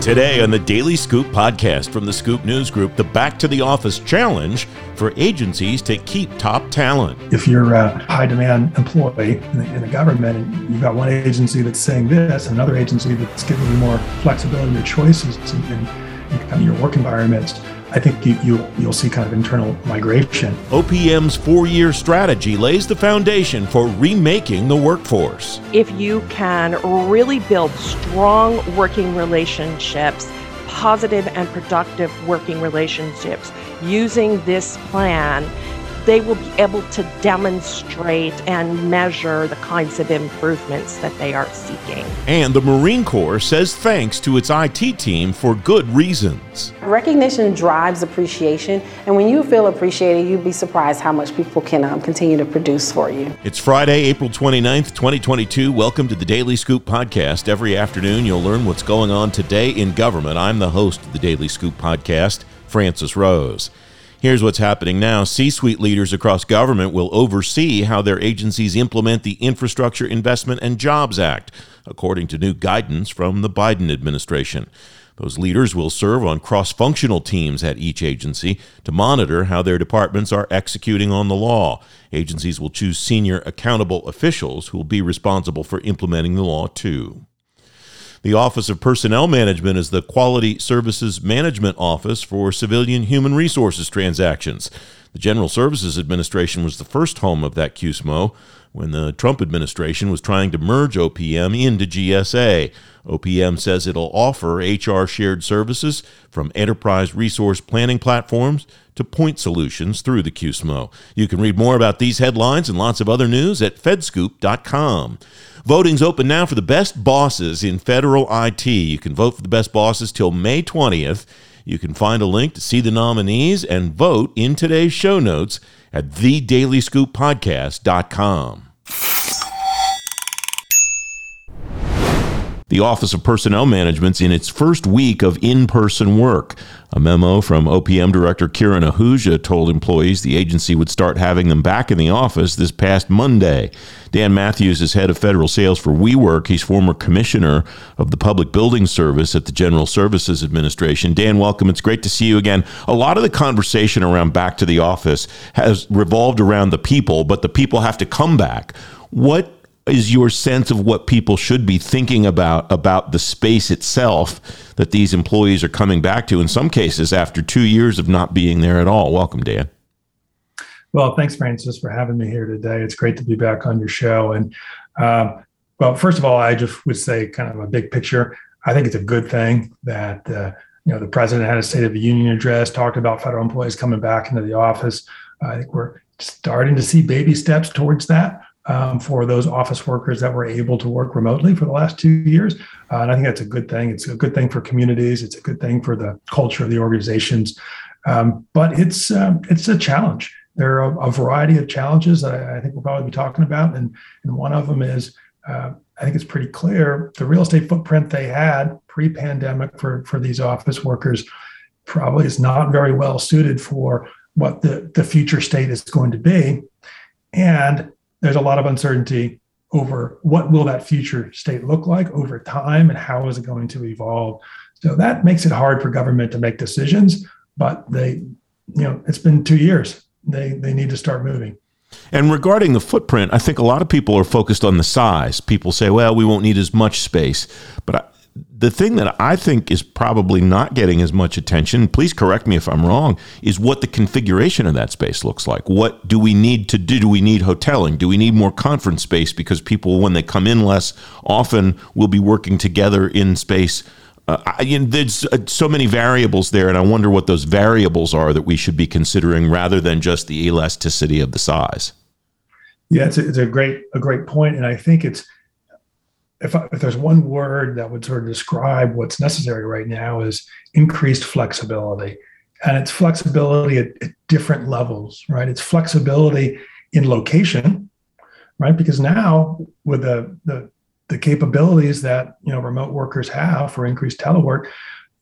Today on the Daily Scoop podcast from the Scoop News Group, the Back to the Office Challenge for agencies to keep top talent. If you're a high demand employee in the, in the government and you've got one agency that's saying this, another agency that's giving you more flexibility or choices kind of your work environments, I think you, you you'll see kind of internal migration. OPM's four-year strategy lays the foundation for remaking the workforce. If you can really build strong working relationships, positive and productive working relationships using this plan, they will be able to demonstrate and measure the kinds of improvements that they are seeking. And the Marine Corps says thanks to its IT team for good reasons. Recognition drives appreciation, and when you feel appreciated, you'd be surprised how much people can um, continue to produce for you. It's Friday, April 29th, 2022. Welcome to the Daily Scoop podcast. Every afternoon, you'll learn what's going on today in government. I'm the host of the Daily Scoop podcast, Francis Rose. Here's what's happening now. C suite leaders across government will oversee how their agencies implement the Infrastructure Investment and Jobs Act, according to new guidance from the Biden administration. Those leaders will serve on cross functional teams at each agency to monitor how their departments are executing on the law. Agencies will choose senior accountable officials who will be responsible for implementing the law, too. The Office of Personnel Management is the Quality Services Management Office for civilian human resources transactions. The General Services Administration was the first home of that QSMO when the Trump administration was trying to merge OPM into GSA. OPM says it'll offer HR shared services from enterprise resource planning platforms to point solutions through the QSMO. You can read more about these headlines and lots of other news at fedscoop.com. Voting's open now for the best bosses in federal IT. You can vote for the best bosses till May 20th. You can find a link to see the nominees and vote in today's show notes at thedailyScoopPodcast.com. The Office of Personnel Management's in its first week of in person work. A memo from OPM Director Kiran Ahuja told employees the agency would start having them back in the office this past Monday. Dan Mathews is head of federal sales for WeWork. He's former commissioner of the Public Building Service at the General Services Administration. Dan, welcome. It's great to see you again. A lot of the conversation around back to the office has revolved around the people, but the people have to come back. What is your sense of what people should be thinking about about the space itself that these employees are coming back to in some cases after two years of not being there at all? Welcome dan. Well thanks francis for having me here today. It's great to be back on your show. And um, well first of all i just would say kind of a big picture. I think it's a good thing that uh, you know the president had a state of the union address talked about federal employees coming back into the office. I think we're starting to see baby steps towards that um, for those office workers that were able to work remotely for the last two years. Uh, and I think that's a good thing. It's a good thing for communities. It's a good thing for the culture of the organizations. Um, but it's um, it's a challenge. There are a, a variety of challenges that I, I, think we'll probably be talking about, and and one of them is uh, I think it's pretty clear the real estate footprint they had pre-pandemic for for these office workers probably is not very well suited for what the the future state is going to be, and there's a lot of uncertainty over what will that future state look like over time and how is it going to evolve so that makes it hard for government to make decisions but they you know it's been two years they they need to start moving and regarding the footprint, I think a lot of people are focused on the size. People say, well, we won't need as much space. But the thing that I think is probably not getting as much attention, please correct me if I'm wrong, is what the configuration of that space looks like. What do we need to do? Do we need hoteling? Do we need more conference space because people, when they come in less often, will be working together in space? Uh, I, you know, there's uh, so many variables there, and I wonder what those variables are that we should be considering rather than just the elasticity of the size. Yeah, it's a, it's a great a great point, and I think it's if, I, if there's one word that would sort of describe what's necessary right now is increased flexibility. And it's flexibility at, at, different levels right? It's flexibility in location right? Because now with the, the the capabilities that you know remote workers have for increased telework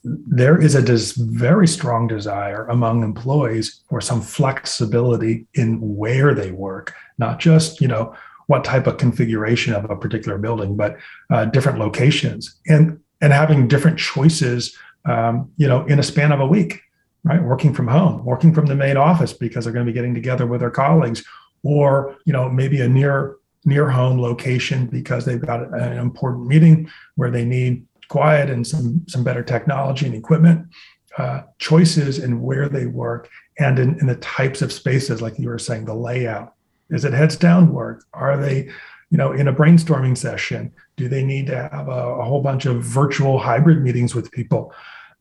there is a des- very strong desire among employees for some flexibility in where they work not just you know what type of configuration of a particular building, but uh, different locations. And and having different choices, um, you know, in a span of a week, right? Working from home, working from the main office because they're going to be getting together with their colleagues, or you know, maybe a near near home location because they've got an important meeting where they need quiet and some some better technology and equipment. Uh, choices in where they work and in, in the types of spaces, like you were saying, the layout. Is it heads down work? Are they you know, in a brainstorming session? Do they need to have a, a whole bunch of virtual hybrid meetings with people?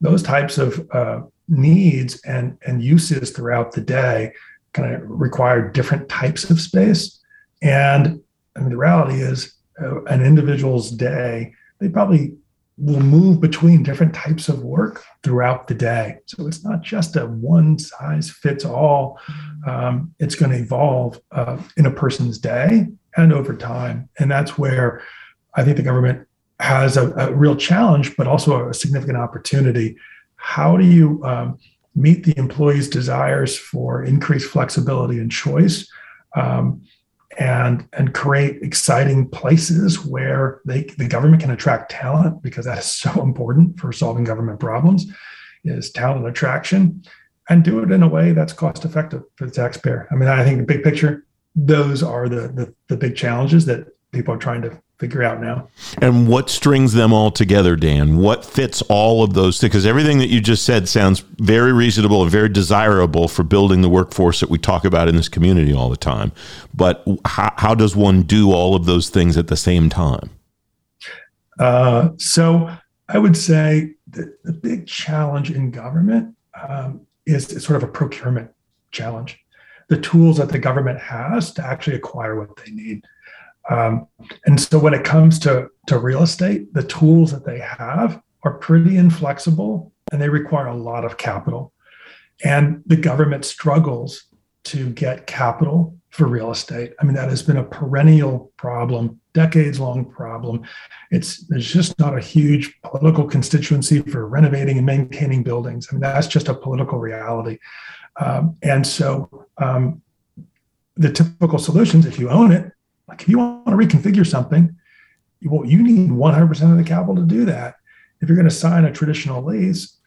Those types of uh, needs and, and uses throughout the day kind of require different types of space. And I mean, the reality is, uh, an individual's day, they probably will move between different types of work throughout the day. So it's not just a one size fits all. Um, it's going to evolve uh, in a person's day and over time. And that's where I think the government has a, a real challenge, but also a significant opportunity. How do you um, meet the employees' desires for increased flexibility and choice? Um, and and create exciting places where they the government can attract talent because that is so important for solving government problems is talent attraction and do it in a way that's cost effective for the taxpayer. I mean i think the big picture those are the, the, the big challenges that people are trying to figure out now. And what strings them all together, Dan? What fits all of those? Because everything that you just said sounds very reasonable and very desirable for building the workforce that we talk about in this community all the time. But how, how does one do all of those things at the same time? Uh, so I would say the, the big challenge in government um, is, is sort of a procurement challenge the tools that the government has to actually acquire what they need. Um, and so when it comes to, to real estate, the tools that they have are pretty inflexible and they require a lot of capital. And the government struggles to get capital for real estate. I mean, that has been a perennial problem, decades long problem. It's there's just not a huge political constituency for renovating and maintaining buildings. I mean, that's just a political reality. Um, and so um, the typical solutions, if you own it, like if you want to reconfigure something, well, you need 100% of the capital to do that. If you're going to sign a traditional lease,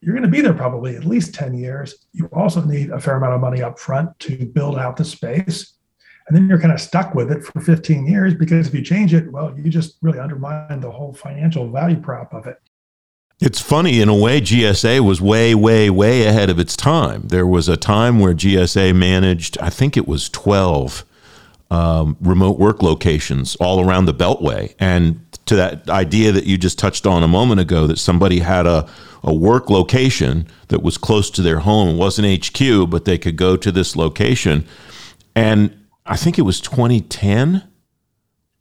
you're going to be there probably at least 10 years. You also need a fair amount of money up front to build out the space. And then you're kind of stuck with it for 15 years because if you change it, well, you just really undermine the whole financial value prop of it. It's funny, in a way, GSA was way, way, way ahead of its time. There was a time where GSA managed, I think it was 12 um, remote work locations all around the Beltway. And to that idea that you just touched on a moment ago, that somebody had a, a work location that was close to their home, it wasn't HQ, but they could go to this location. And I think it was 2010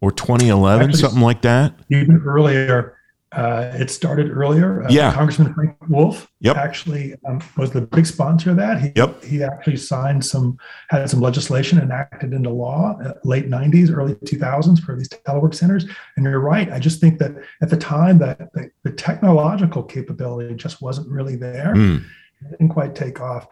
or 2011, Actually, something like that. Even earlier uh, it started earlier. Uh, yeah. Congressman Frank Wolf yep. actually um, was the big sponsor of that. He, yep. he actually signed some, had some legislation enacted into law uh, late 90s, early 2000s for these telework centers. And you're right. I just think that at the time that the, the technological capability just wasn't really there. Mm. It didn't quite take off.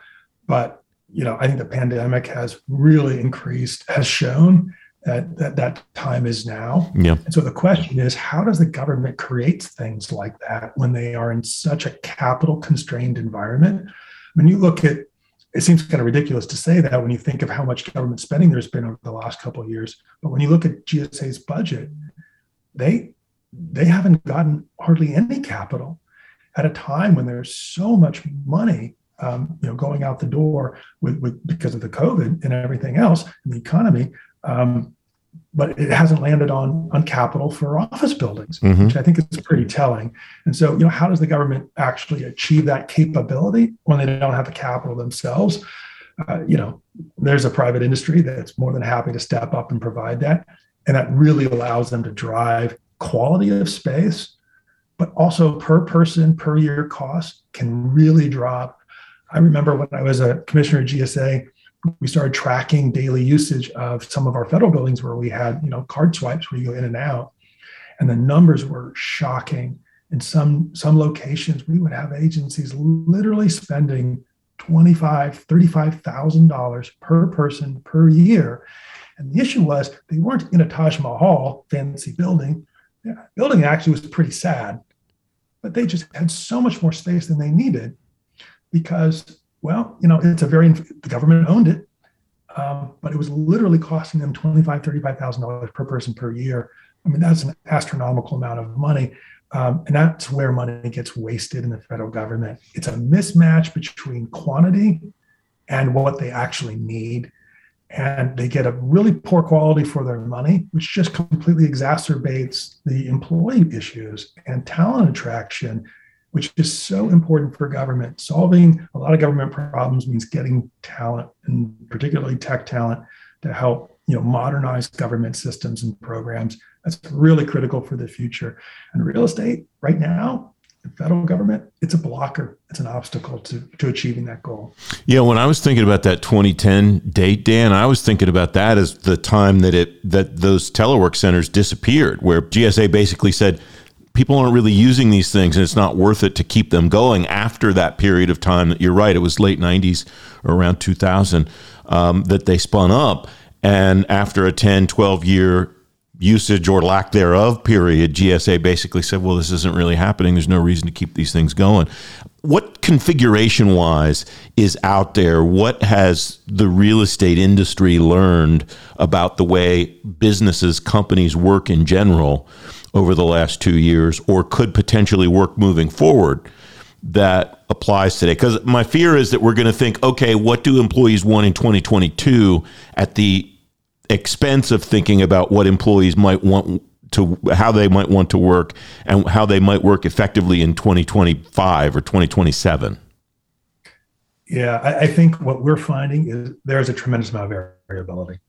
But, you know, I think the pandemic has really increased, has shown that, that that time is now. Yeah. And so the question is, how does the government create things like that when they are in such a capital constrained environment? When you look at, it seems kind of ridiculous to say that when you think of how much government spending there's been over the last couple of years. But when you look at GSA's budget, they they haven't gotten hardly any capital at a time when there's so much money um, you know, going out the door with, with because of the COVID and everything else in the economy. Um, but it hasn't landed on on capital for office buildings, mm-hmm. which I think is pretty telling. And so, you know, how does the government actually achieve that capability when they don't have the capital themselves? Uh, you know, there's a private industry that's more than happy to step up and provide that, and that really allows them to drive quality of space, but also per person per year cost can really drop. I remember when I was a commissioner at GSA we started tracking daily usage of some of our federal buildings where we had you know card swipes where you go in and out. And the numbers were shocking. In some some locations we would have agencies literally spending 25 35000 dollars per person per year. And the issue was they weren't in a taj mahal fancy building. Yeah, building actually was pretty sad but they just had so much more space than they needed because, well, you know, it's a very, the government owned it, um, but it was literally costing them $25,000, $35,000 per person per year. I mean, that's an astronomical amount of money. Um, and that's where money gets wasted in the federal government. It's a mismatch between quantity and what they actually need. And they get a really poor quality for their money, which just completely exacerbates the employee issues and talent attraction, which is so important for government. Solving a lot of government problems means getting talent, and particularly tech talent, to help you know modernize government systems and programs that's really critical for the future. And real estate right now, the federal government, it's a blocker. It's an obstacle to, to achieving that goal. Yeah, when I was thinking about that 2010 date, Dan, I was thinking about that as the time that it that those telework centers disappeared, where GSA basically said people aren't really using these things and it's not worth it to keep them going after that period of time that you're right it was late 90s or around 2000 um, that they spun up and after a 10 12 year usage or lack thereof period, GSA basically said, well, this isn't really happening. There's no reason to keep these things going. What configuration wise is out there? What has the real estate industry learned about the way businesses, companies work in general over the last two years, or could potentially work moving forward? that applies today? Because my fear is that we're going to think, okay, what do employees want in 2022 at the expense of thinking about what employees might want to how they might want to work and how they might work effectively in 2025 or 2027 yeah I, I, think what we're finding is there's a tremendous amount of variability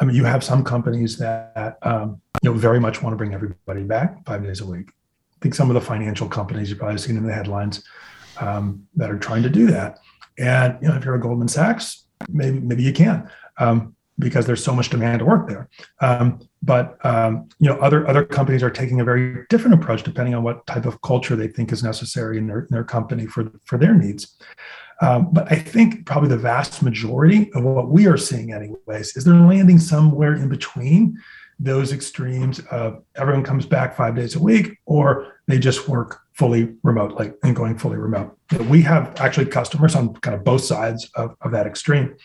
i mean you have some companies that um, you know very much want to bring everybody back five days a week i think some of the financial companies you've probably seen in the headlines um, that are trying to do that and you know if you're a goldman sachs maybe maybe you can um, because there's so much demand to work there. Um, but um, you know, other other companies are taking a very different approach depending on what type of culture they think is necessary in their, in their company for for their needs. Um, but I think probably the vast majority of what we are seeing, anyways, is they're landing somewhere in between those extremes of everyone comes back five days a week, or they just work fully remotely and going fully remote. We have actually customers on kind of both sides of, of that extreme.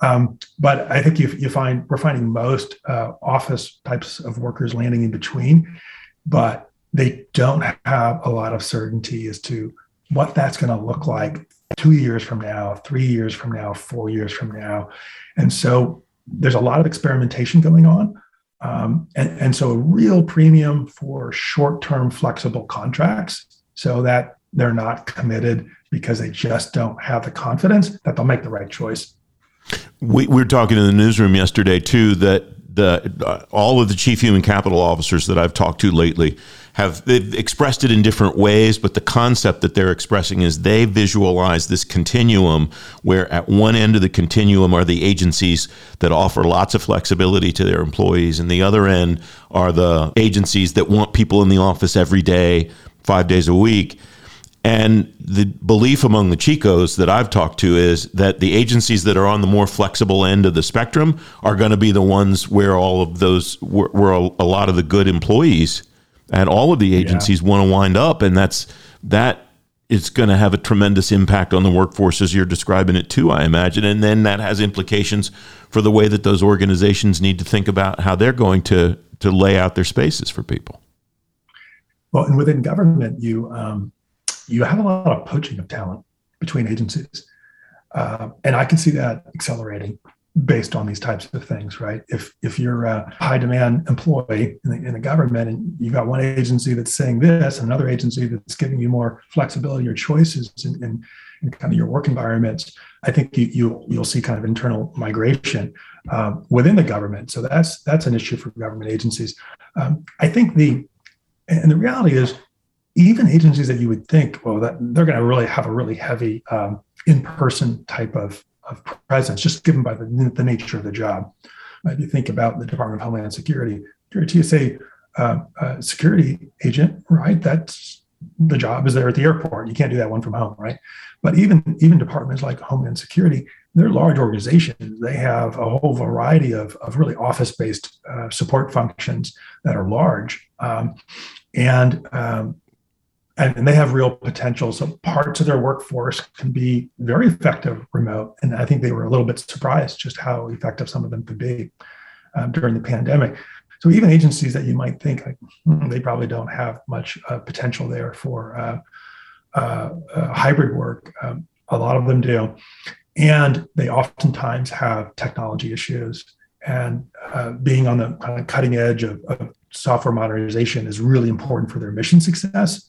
Um, but I think you, you find we're finding most uh, office types of workers landing in between, but they don't have a lot of certainty as to what that's going to look like two years from now, three years from now, four years from now. And so there's a lot of experimentation going on. Um, and, and so a real premium for short term flexible contracts so that they're not committed because they just don't have the confidence that they'll make the right choice we, we were talking in the newsroom yesterday too that the uh, all of the chief human capital officers that I've talked to lately have they've expressed it in different ways, but the concept that they're expressing is they visualize this continuum where at one end of the continuum are the agencies that offer lots of flexibility to their employees, and the other end are the agencies that want people in the office every day, five days a week. And the belief among the Chicos that I've talked to is that the agencies that are on the more flexible end of the spectrum are going to be the ones where all of those, where, where a lot of the good employees and all of the agencies yeah. want to wind up. And that's, that is going to have a tremendous impact on the workforce as you're describing it too, I imagine. And then that has implications for the way that those organizations need to think about how they're going to, to lay out their spaces for people. Well, and within government, you, um, you have a lot of poaching of talent between agencies. Uh, and I can see that accelerating based on these types of things, right? If if you're a high demand employee in the, in the government and you've got one agency that's saying this, another agency that's giving you more flexibility or choices in, in, in kind of your work environments, I think you, you you'll see kind of internal migration um, within the government. So that's that's an issue for government agencies. Um, I think the and the reality is even agencies that you would think, well, that they're going to really have a really heavy um, in-person type of, of presence, just given by the, the nature of the job. If you think about the Department of Homeland Security, you're a TSA uh, uh, security agent, right? That's the job is there at the airport. You can't do that one from home, right? But even even departments like Homeland Security, they're large organizations. They have a whole variety of, of really office-based uh, support functions that are large. Um, and um, and, and, they have real potential. So parts of their workforce can be very effective remote. And I think they were a little bit surprised just how effective some of them could be um, during the pandemic. So even agencies that you might think like hmm, they probably don't have much uh, potential there for uh, uh, uh hybrid work, um, a lot of them do, and they oftentimes have technology issues. And uh, being on the kind of cutting edge of, of software modernization is really important for their mission success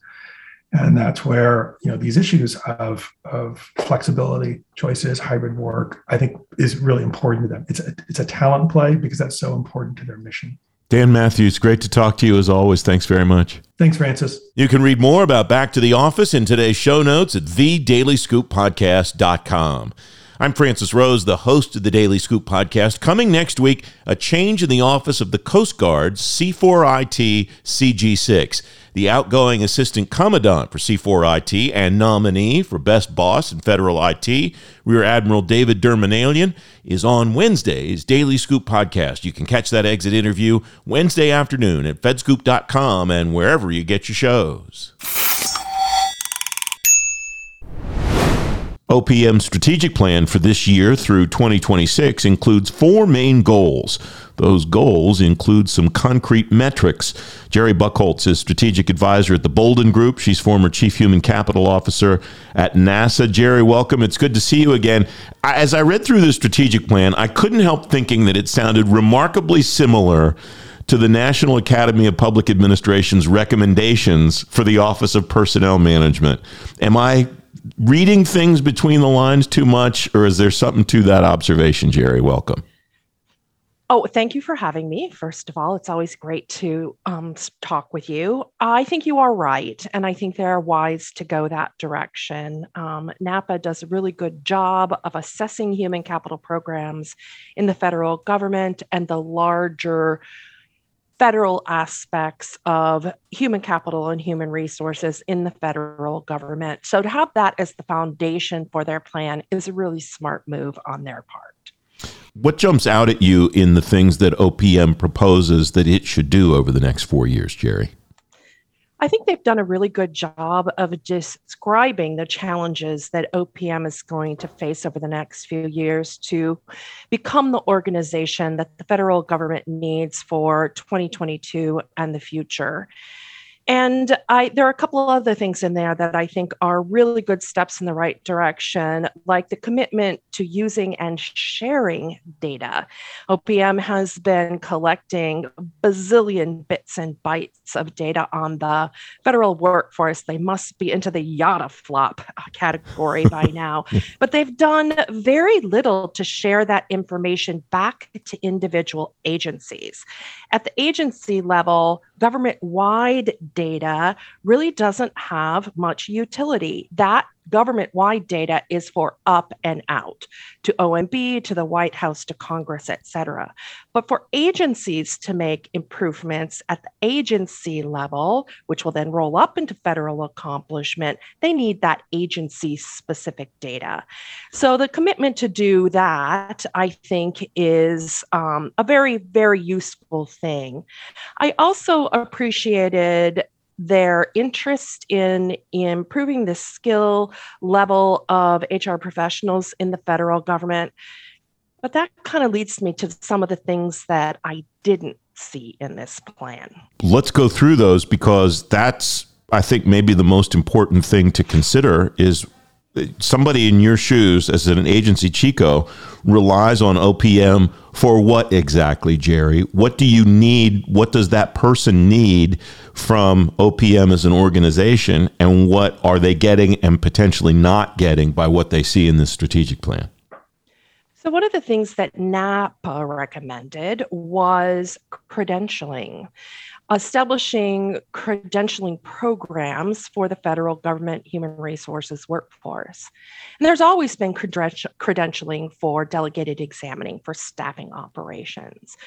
and that's where you know these issues of of flexibility choices hybrid work i think is really important to them. It's a, it's a talent play because that's so important to their mission. Dan mathews great to talk to you as always. Thanks very much. Thanks francis. You can read more about back to the office in today's show notes at thedailyscooppodcast.com I'm Francis Rose, the host of the Daily Scoop podcast. Coming next week, a change in the office of the Coast Guard's C4IT CG6 the outgoing assistant commandant for C4IT and nominee for best boss in federal IT, Rear Admiral David Dermanelian, is on Wednesday's Daily Scoop podcast. You can catch that exit interview Wednesday afternoon at fedscoop.com and wherever you get your shows. OPM's strategic plan for this year through 2026 includes four main goals. Those goals include some concrete metrics. Jeri Buchholz is strategic advisor at the Bolden Group. She's former chief human capital officer at NASA. Jeri, welcome. It's good to see you again. As I read through the strategic plan, I couldn't help thinking that it sounded remarkably similar to the National Academy of Public Administration's recommendations for the Office of Personnel Management. Am I reading things between the lines too much, or is there something to that observation, Jeri? Welcome. Oh, thank you for having me. First of all, it's always great to um, talk with you. I think you are right. And I think they're wise to go that direction. Um, NAPA does a really good job of assessing human capital programs in the federal government and the larger federal aspects of human capital and human resources in the federal government. So to have that as the foundation for their plan is a really smart move on their part. What jumps out at you in the things that OPM proposes that it should do over the next four years, Jeri? I think they've done a really good job of describing the challenges that OPM is going to face over the next few years to become the organization that the federal government needs for 2022 and the future. And I, there are a couple of other things in there that I think are really good steps in the right direction, like the commitment to using and sharing data. OPM has been collecting bazillion bits and bytes of data on the federal workforce. They must be into the yottaflop category by now, but they've done very little to share that information back to individual agencies. At the agency level, government wide data really doesn't have much utility. That government wide data is for up and out to OMB, to the White House, to Congress, et cetera. But for agencies to make improvements at the agency level, which will then roll up into federal accomplishment, they need that agency specific data. So the commitment to do that, I think, is um, a very, very useful thing. I also appreciated their interest in improving the skill level of HR professionals in the federal government. But that kind of leads me to some of the things that I didn't see in this plan. Let's go through those because that's, I think, maybe the most important thing to consider is somebody in your shoes as an agency chico relies on opm for what exactly jeri? What do you need? What does that person need from opm as an organization? And what are they getting and potentially not getting by what they see in this strategic plan? So, one of the things that NAPA recommended was credentialing establishing credentialing programs for the federal government human resources workforce. And there's always been credentialing for delegated examining for staffing operations.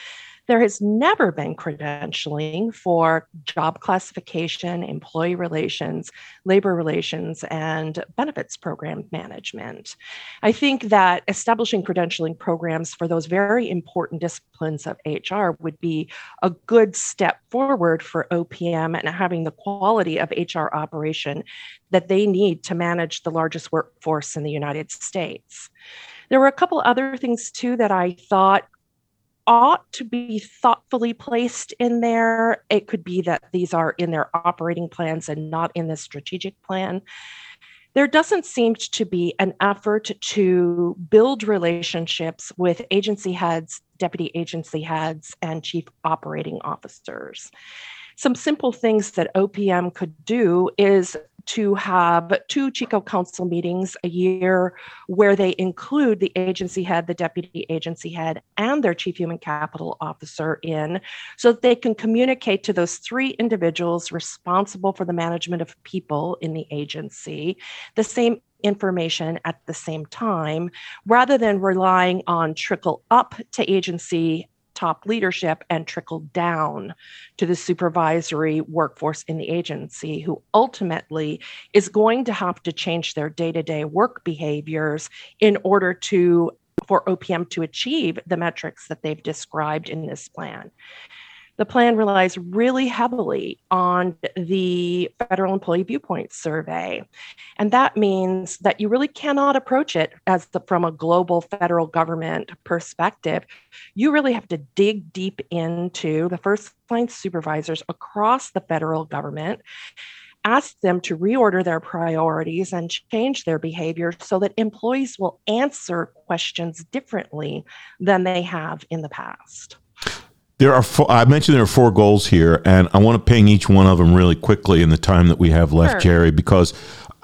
There has never been credentialing for job classification, employee relations, labor relations, and benefits program management. I think that establishing credentialing programs for those very important disciplines of HR would be a good step forward for OPM and having the quality of HR operation that they need to manage the largest workforce in the United States. There were a couple other things too that I thought ought to be thoughtfully placed in there. It could be that these are in their operating plans and not in the strategic plan. There doesn't seem to be an effort to build relationships with agency heads, deputy agency heads, and chief operating officers. Some simple things that OPM could do is to have two Chico Council meetings a year where they include the agency head, the deputy agency head, and their chief human capital officer in so that they can communicate to those three individuals responsible for the management of people in the agency the same information at the same time rather than relying on trickle up to agency top leadership and trickle down to the supervisory workforce in the agency, who ultimately is going to have to change their day to day work behaviors in order to for OPM to achieve the metrics that they've described in this plan the plan relies really heavily on the federal employee viewpoint survey. And that means that you really cannot approach it as the, from a global federal government perspective. You really have to dig deep into the first line supervisors across the federal government ask them to reorder their priorities and change their behavior so that employees will answer questions differently than they have in the past. There are four, I mentioned there are four goals here, and I want to ping each one of them really quickly in the time that we have left, sure. Jeri, because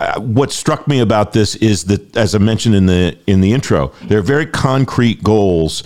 uh, what struck me about this is that, as I mentioned in the in the intro, they're very concrete goals.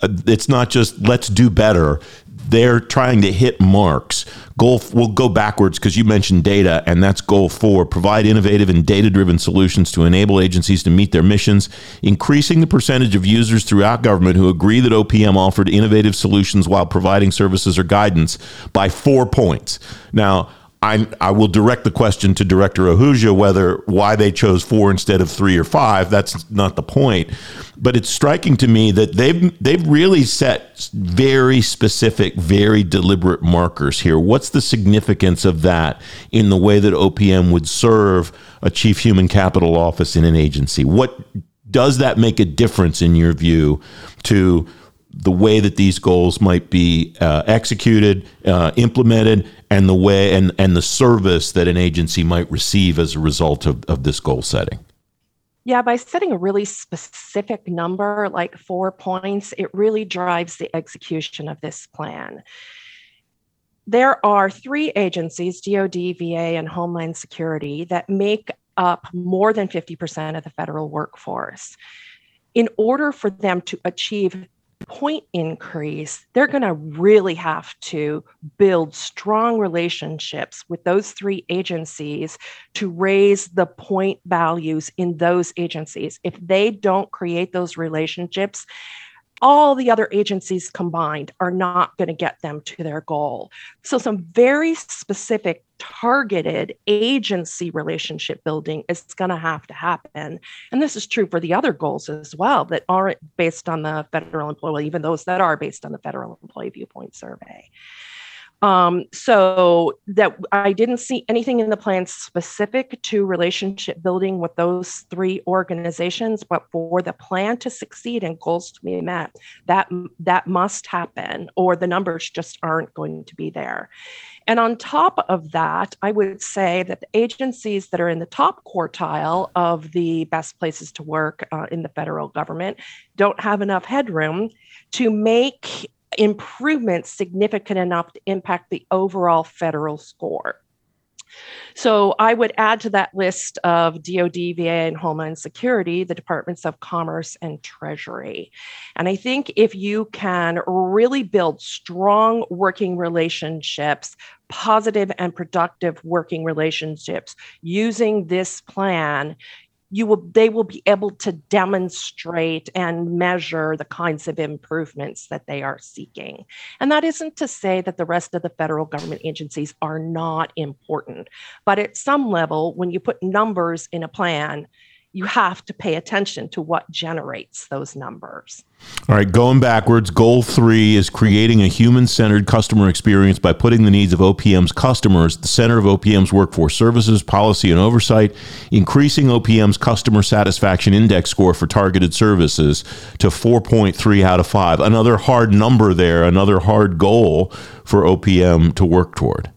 Uh, it's not just let's do better they're trying to hit marks. Goal, we'll go backwards because you mentioned data, and that's goal four provide innovative and data driven solutions to enable agencies to meet their missions, increasing the percentage of users throughout government who agree that OPM offered innovative solutions while providing services or guidance by four points. Now, I, I will direct the question to Director Ahuja whether why they chose four instead of three or five. That's not the point, but it's striking to me that they've they've really set very specific, very deliberate markers here. What's the significance of that in the way that OPM would serve a chief human capital office in an agency? What does that make a difference in your view to the way that these goals might be uh, executed, uh, implemented, and the way and, and the service that an agency might receive as a result of, of this goal setting? Yeah, by setting a really specific number, like four points, it really drives the execution of this plan. There are three agencies, DoD, VA, and Homeland Security, that make up more than 50% of the federal workforce. In order for them to achieve point increase, they're going to really have to build strong relationships with those three agencies to raise the point values in those agencies. If they don't create those relationships, all the other agencies combined are not going to get them to their goal. So, some very specific targeted agency relationship building is going to have to happen. And this is true for the other goals as well that aren't based on the federal employee, even those that are based on the federal employee viewpoint survey. Um, so that I didn't see anything in the plan specific to relationship building with those three organizations, but for the plan to succeed and goals to be met, that that must happen, or the numbers just aren't going to be there. And on top of that, I would say that the agencies that are in the top quartile of the best places to work uh, in the federal government don't have enough headroom to make improvements significant enough to impact the overall federal score. So I would add to that list of DoD, VA, and Homeland Security the Departments of Commerce and Treasury. And I think if you can really build strong working relationships, positive and productive working relationships using this plan, you will they will be able to demonstrate and measure the kinds of improvements that they are seeking. And that isn't to say that the rest of the federal government agencies are not important, but at some level, when you put numbers in a plan, you have to pay attention to what generates those numbers. All right, going backwards, goal three is creating a human centered customer experience by putting the needs of OPM's customers at the center of OPM's workforce services, policy, and oversight, increasing OPM's customer satisfaction index score for targeted services to 4.3 out of 5. Another hard number there, another hard goal for OPM to work toward.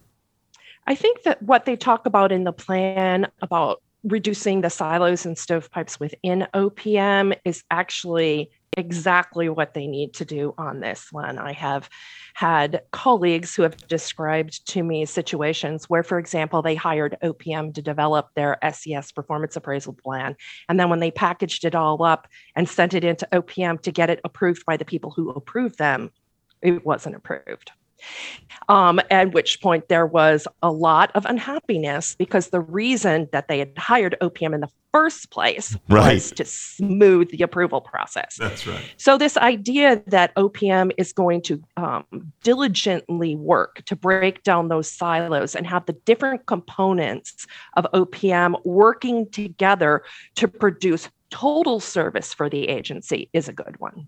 I think that what they talk about in the plan about reducing the silos and stovepipes within OPM is actually exactly what they need to do on this one. I have had colleagues who have described to me situations where, for example, they hired OPM to develop their SES performance appraisal plan. And then when they packaged it all up and sent it into OPM to get it approved by the people who approved them, it wasn't approved. Um, at which point there was a lot of unhappiness because the reason that they had hired OPM in the first place right. was to smooth the approval process. That's right. So, this idea that OPM is going to um, diligently work to break down those silos and have the different components of OPM working together to produce total service for the agency is a good one.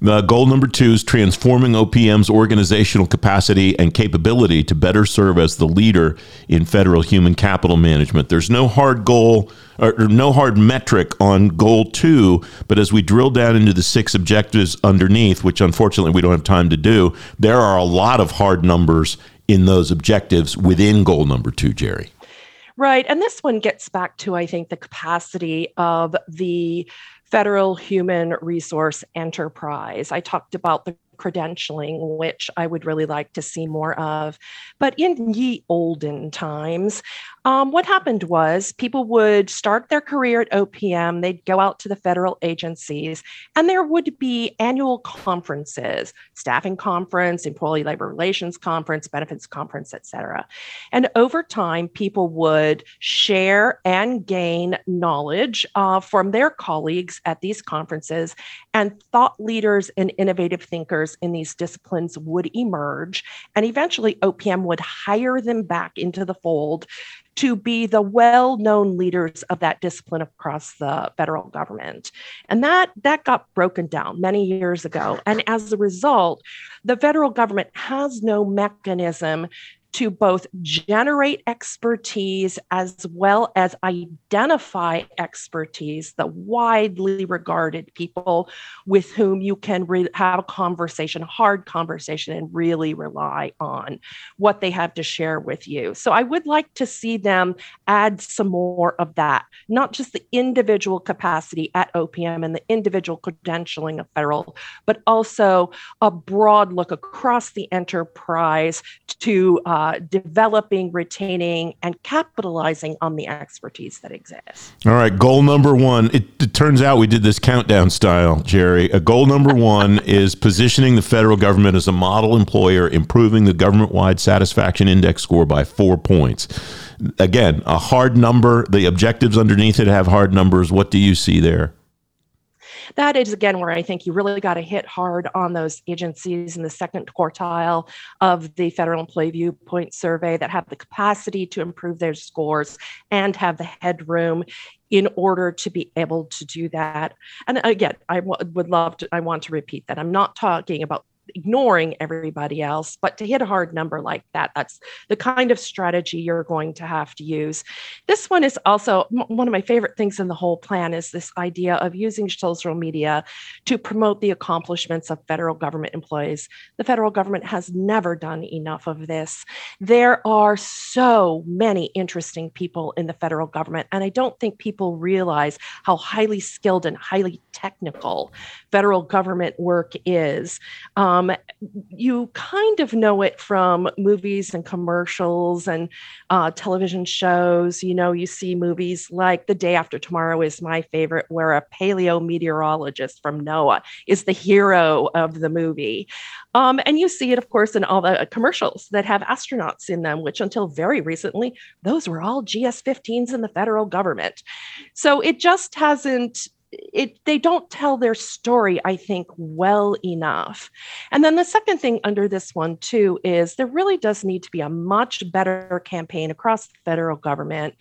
The goal number two is transforming OPM's organizational capacity and capability to better serve as the leader in federal human capital management. There's no hard goal or, no hard metric on goal two, but as we drill down into the six objectives underneath, which unfortunately we don't have time to do, there are a lot of hard numbers in those objectives within goal number two, Jeri. Right. And this one gets back to, I think, the capacity of the federal human resource enterprise. I talked about the credentialing, which I would really like to see more of. But in ye olden times, um, what happened was people would start their career at OPM, they'd go out to the federal agencies, and there would be annual conferences, staffing conference, employee labor relations conference, benefits conference, et cetera. And over time, people would share and gain knowledge uh, from their colleagues at these conferences, and thought leaders and innovative thinkers in these disciplines would emerge. And eventually, OPM would hire them back into the fold to be the well-known leaders of that discipline across the federal government. And that that got broken down many years ago. And as a result, the federal government has no mechanism to both generate expertise as well as identify expertise, the widely regarded people with whom you can re- have a conversation, a hard conversation, and really rely on what they have to share with you. So I would like to see them add some more of that, not just the individual capacity at OPM and the individual credentialing of federal, but also a broad look across the enterprise to uh, uh, developing, retaining, and capitalizing on the expertise that exists. All right, goal number one. It, it turns out we did this countdown style, Jeri. A goal number one is positioning the federal government as a model employer, improving the government wide satisfaction index score by four points. Again, a hard number. The objectives underneath it have hard numbers. What do you see there? That is again where I think you really got to hit hard on those agencies in the second quartile of the Federal Employee Viewpoint Survey that have the capacity to improve their scores and have the headroom in order to be able to do that. And uh, again, I w- would love to, I want to repeat that. I'm not talking about ignoring everybody else. But to hit a hard number like that, that's the kind of strategy you're going to have to use. This one is also one of my favorite things in the whole plan is this idea of using social media to promote the accomplishments of federal government employees. The federal government has never done enough of this. There are so many interesting people in the federal government, and I don't think people realize how highly skilled and highly technical federal government work is. Um, Um, you kind of know it from movies and commercials and uh, television shows. You know, you see movies like The Day After Tomorrow is my favorite, where a paleo meteorologist from NOAA is the hero of the movie. Um, and you see it, of course, in all the commercials that have astronauts in them, which until very recently, those were all GS 15s in the federal government. So it just hasn't it they don't tell their story i think well enough. And then the second thing under this one too is there really does need to be a much better campaign across the federal government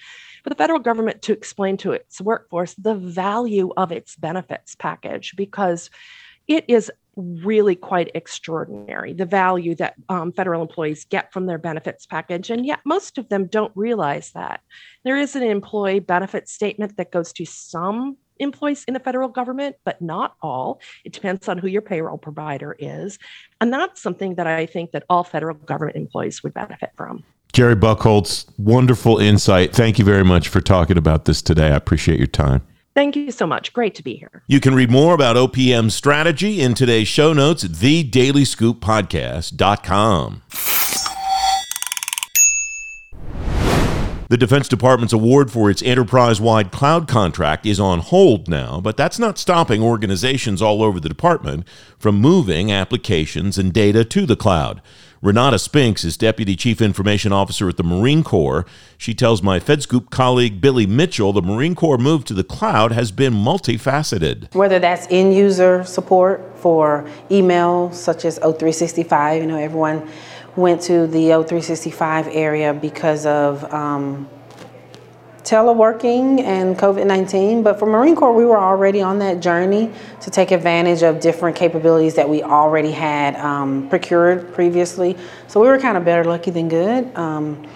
for the federal government to explain to its workforce the value of its benefits package because it is really quite extraordinary the value that um, federal employees get from their benefits package. And yet most of them don't realize that. There is an employee benefit statement that goes to some employees in the federal government, but not all. It depends on who your payroll provider is. And that's something that I think that all federal government employees would benefit from. Jeri Buchholz, wonderful insight. Thank you very much for talking about this today. I appreciate your time. Thank you so much. Great to be here. You can read more about OPM strategy in today's show notes at thedailyscooppodcast.com. The Defense Department's award for its enterprise wide cloud contract is on hold now, but that's not stopping organizations all over the department from moving applications and data to the cloud. Renata Spinks is Deputy Chief Information Officer at the Marine Corps. She tells my FedScoop colleague Billy Mitchell the Marine Corps move to the cloud has been multifaceted. Whether that's end user support for email, such as O365, you know, everyone went to the O365 area because of um, teleworking and COVID 19. But for Marine Corps, we were already on that journey to take advantage of different capabilities that we already had um, procured previously. So we were kind of better lucky than good. Um,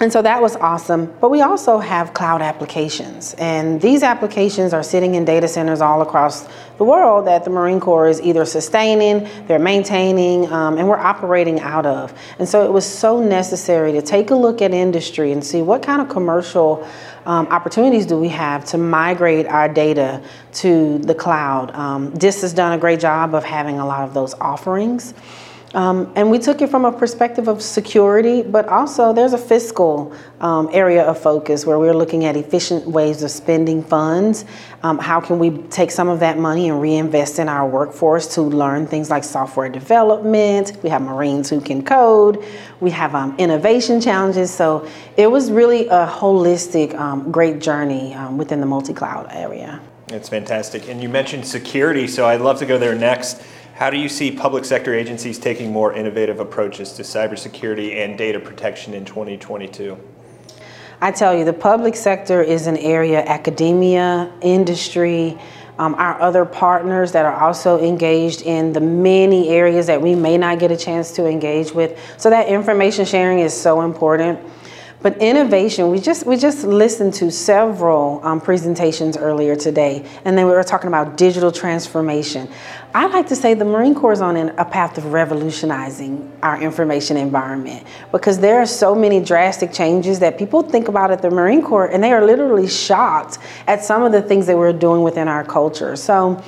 and so that was awesome. But we also have cloud applications. And these applications are sitting in data centers all across the world that the Marine Corps is either sustaining, they're maintaining, um, and we're operating out of. And so it was so necessary to take a look at industry and see what kind of commercial um, opportunities do we have to migrate our data to the cloud. Um, DIS has done a great job of having a lot of those offerings. Um, and we took it from a perspective of security, but also there's a fiscal um, area of focus where we're looking at efficient ways of spending funds. Um, how can we take some of that money and reinvest in our workforce to learn things like software development? We have Marines who can code. We have um, innovation challenges. So it was really a holistic, um, great journey um, within the multi cloud area. It's fantastic. And you mentioned security, so I'd love to go there next. How do you see public sector agencies taking more innovative approaches to cybersecurity and data protection in 2022? I tell you, the public sector is an area, academia, industry, um, our other partners that are also engaged in the many areas that we may not get a chance to engage with. So that information sharing is so important. But innovation, we just we just listened to several um, presentations earlier today, and then we were talking about digital transformation. I like to say the Marine Corps is on a path of revolutionizing our information environment because there are so many drastic changes that people think about at the Marine Corps, and they are literally shocked at some of the things that we're doing within our culture. So.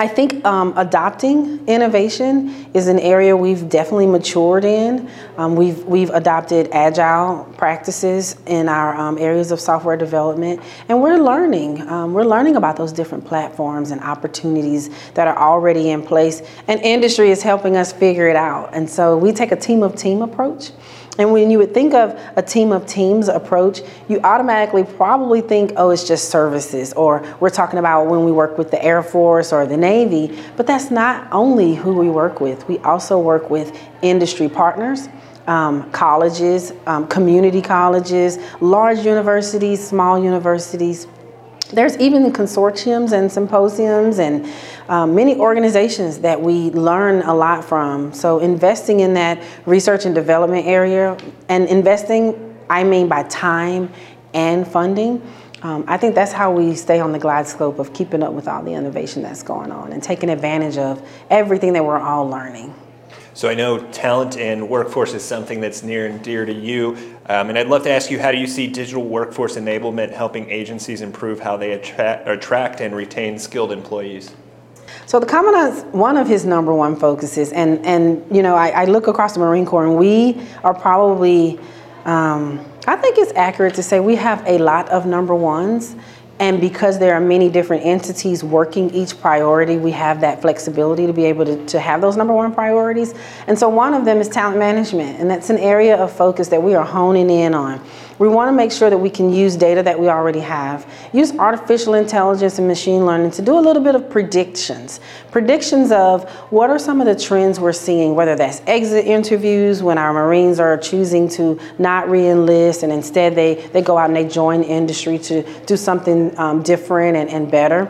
I think um, adopting innovation is an area we've definitely matured in. Um, we've, we've adopted agile practices in our um, areas of software development, and we're learning. Um, we're learning about those different platforms and opportunities that are already in place, and industry is helping us figure it out. And so we take a team of team approach. And when you would think of a team of teams approach, you automatically probably think, oh, it's just services, or we're talking about when we work with the Air Force or the Navy. But that's not only who we work with, we also work with industry partners. Um, colleges, um, community colleges, large universities, small universities, there's even consortiums and symposiums and um, many organizations that we learn a lot from. So investing in that research and development area and investing, I mean by time and funding, um, I think that's how we stay on the glide slope of keeping up with all the innovation that's going on and taking advantage of everything that we're all learning. So I know talent and workforce is something that's near and dear to you. Um, and I'd love to ask you how do you see digital workforce enablement helping agencies improve how they attract, attract and retain skilled employees? So the commandant's one of his number one focuses, and and you know I, I look across the Marine Corps, and we are probably, um, I think it's accurate to say we have a lot of number ones, and because there are many different entities working each priority, we have that flexibility to be able to, to have those number one priorities. And so one of them is talent management, and that's an area of focus that we are honing in on. We want to make sure that we can use data that we already have, use artificial intelligence and machine learning to do a little bit of predictions. Predictions of what are some of the trends we're seeing, whether that's exit interviews when our Marines are choosing to not re-enlist and instead they, they go out and they join industry to do something um, different and, and better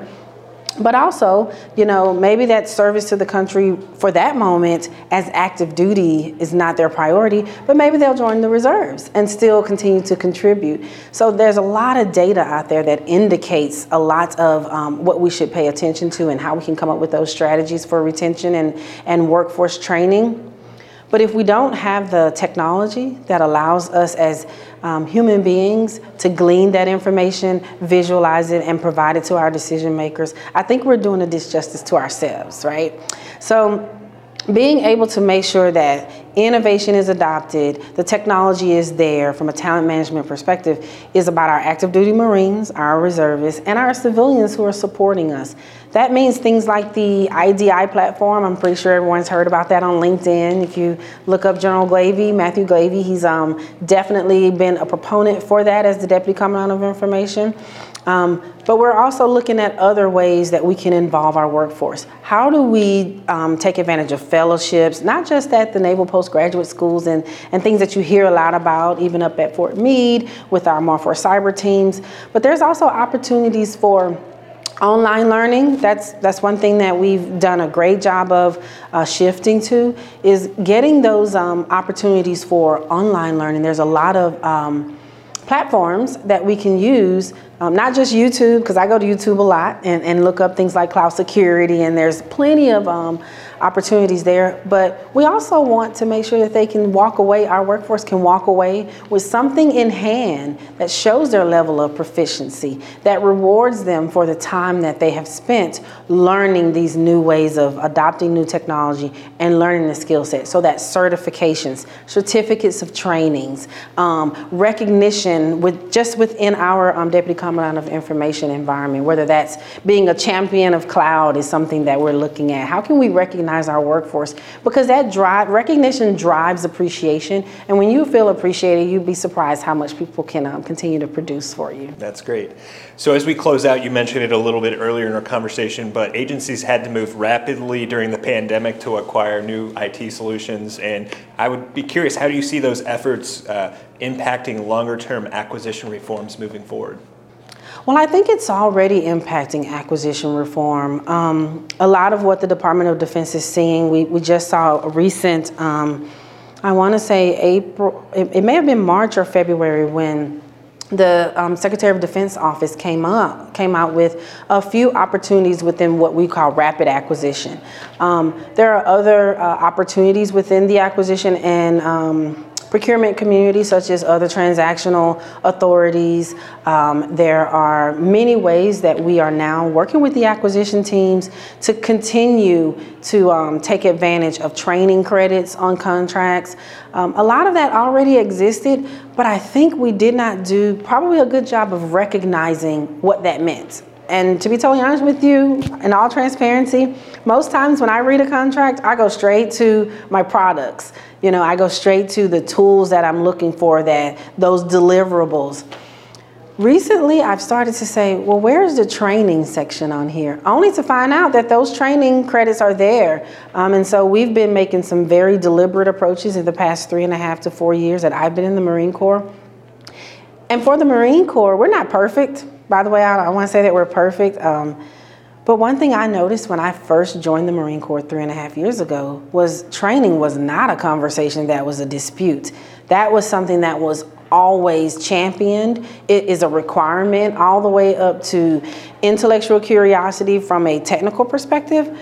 but also, you know, maybe that service to the country for that moment as active duty is not their priority, but maybe they'll join the reserves and still continue to contribute. So there's a lot of data out there that indicates a lot of um, what we should pay attention to and how we can come up with those strategies for retention and, and workforce training. But if we don't have the technology that allows us as um, human beings to glean that information, visualize it, and provide it to our decision makers, I think we're doing a disjustice to ourselves, right? So being able to make sure that innovation is adopted, the technology is there from a talent management perspective is about our active duty Marines, our reservists, and our civilians who are supporting us. That means things like the IDI platform. I'm pretty sure everyone's heard about that on LinkedIn. If you look up General Glavy, Matthew Glavy, he's um, definitely been a proponent for that as the Deputy Commandant of Information. Um, but we're also looking at other ways that we can involve our workforce. How do we um, take advantage of fellowships, not just at the Naval Postgraduate Schools and, and things that you hear a lot about, even up at Fort Meade with our MARFORCYBER teams, but there's also opportunities for online learning that's that's one thing that we've done a great job of uh, shifting to is getting those um, opportunities for online learning. There's a lot of um, platforms that we can use um, not just YouTube, because I go to YouTube a lot and, and look up things like cloud security, and there's plenty of um, opportunities there. But we also want to make sure that they can walk away, our workforce can walk away with something in hand that shows their level of proficiency, that rewards them for the time that they have spent learning these new ways of adopting new technology and learning the skill set. So that certifications, certificates of trainings, um, recognition with just within our um, deputy commandant of information environment, whether that's being a champion of cloud is something that we're looking at. How can we recognize our workforce? Because that drive, recognition drives appreciation. And when you feel appreciated, you'd be surprised how much people can um, continue to produce for you. That's great. So as we close out, you mentioned it a little bit earlier in our conversation, but agencies had to move rapidly during the pandemic to acquire new IT solutions. And I would be curious, how do you see those efforts uh, impacting longer term acquisition reforms moving forward? Well, I think it's already impacting acquisition reform. Um, a lot of what the Department of Defense is seeing, we, we just saw a recent, um, I want to say April, it, it, may have been March or February when the um, Secretary of Defense office came up, came out with a few opportunities within what we call rapid acquisition. Um, there are other uh, opportunities within the acquisition and um, procurement community, such as other transactional authorities. Um, there are many ways that we are now working with the acquisition teams to continue to um, take advantage of training credits on contracts. Um, a lot of that already existed, but I think we did not do probably a good job of recognizing what that meant. And to be totally honest with you, in all transparency, most times when I read a contract, I go straight to my products. You know, I go straight to the tools that I'm looking for, that those deliverables. Recently, I've started to say, well, where's the training section on here? Only to find out that those training credits are there. Um, and so we've been making some very deliberate approaches in the past three and a half to four years that I've been in the Marine Corps. And for the Marine Corps, we're not perfect. By the way, I don't want to say that we're perfect. Um, but one thing I noticed when I first joined the Marine Corps three and a half years ago was training was not a conversation that was a dispute. That was something that was always championed. It is a requirement all the way up to intellectual curiosity from a technical perspective.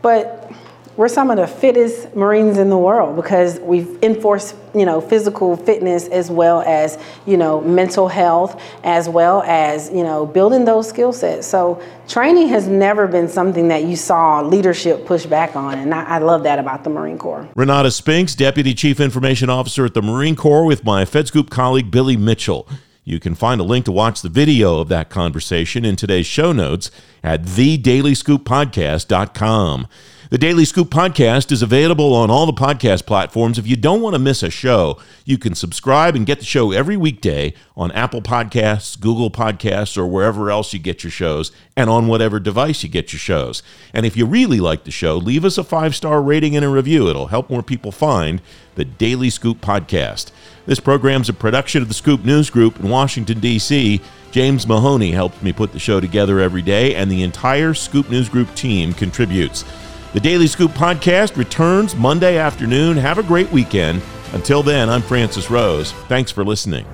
But we're some of the fittest Marines in the world because we've enforced, you know, physical fitness as well as, you know, mental health, as well as, you know, building those skill sets. So training has never been something that you saw leadership push back on. And I, I love that about the Marine Corps. Renata Spinks, Deputy Chief Information Officer at the Marine Corps, with my FedScoop colleague Billy Mitchell. You can find a link to watch the video of that conversation in today's show notes at thedailyscooppodcast.com. The Daily Scoop podcast is available on all the podcast platforms. If you don't want to miss a show, you can subscribe and get the show every weekday on Apple Podcasts, Google Podcasts, or wherever else you get your shows, and on whatever device you get your shows. And if you really like the show, leave us a five star rating and a review. It'll help more people find the Daily Scoop podcast. This program is a production of the Scoop News Group in Washington, D.C. James Mahoney helps me put the show together every day, and the entire Scoop News Group team contributes. The Daily Scoop podcast returns Monday afternoon. Have a great weekend. Until then, I'm Francis Rose. Thanks for listening.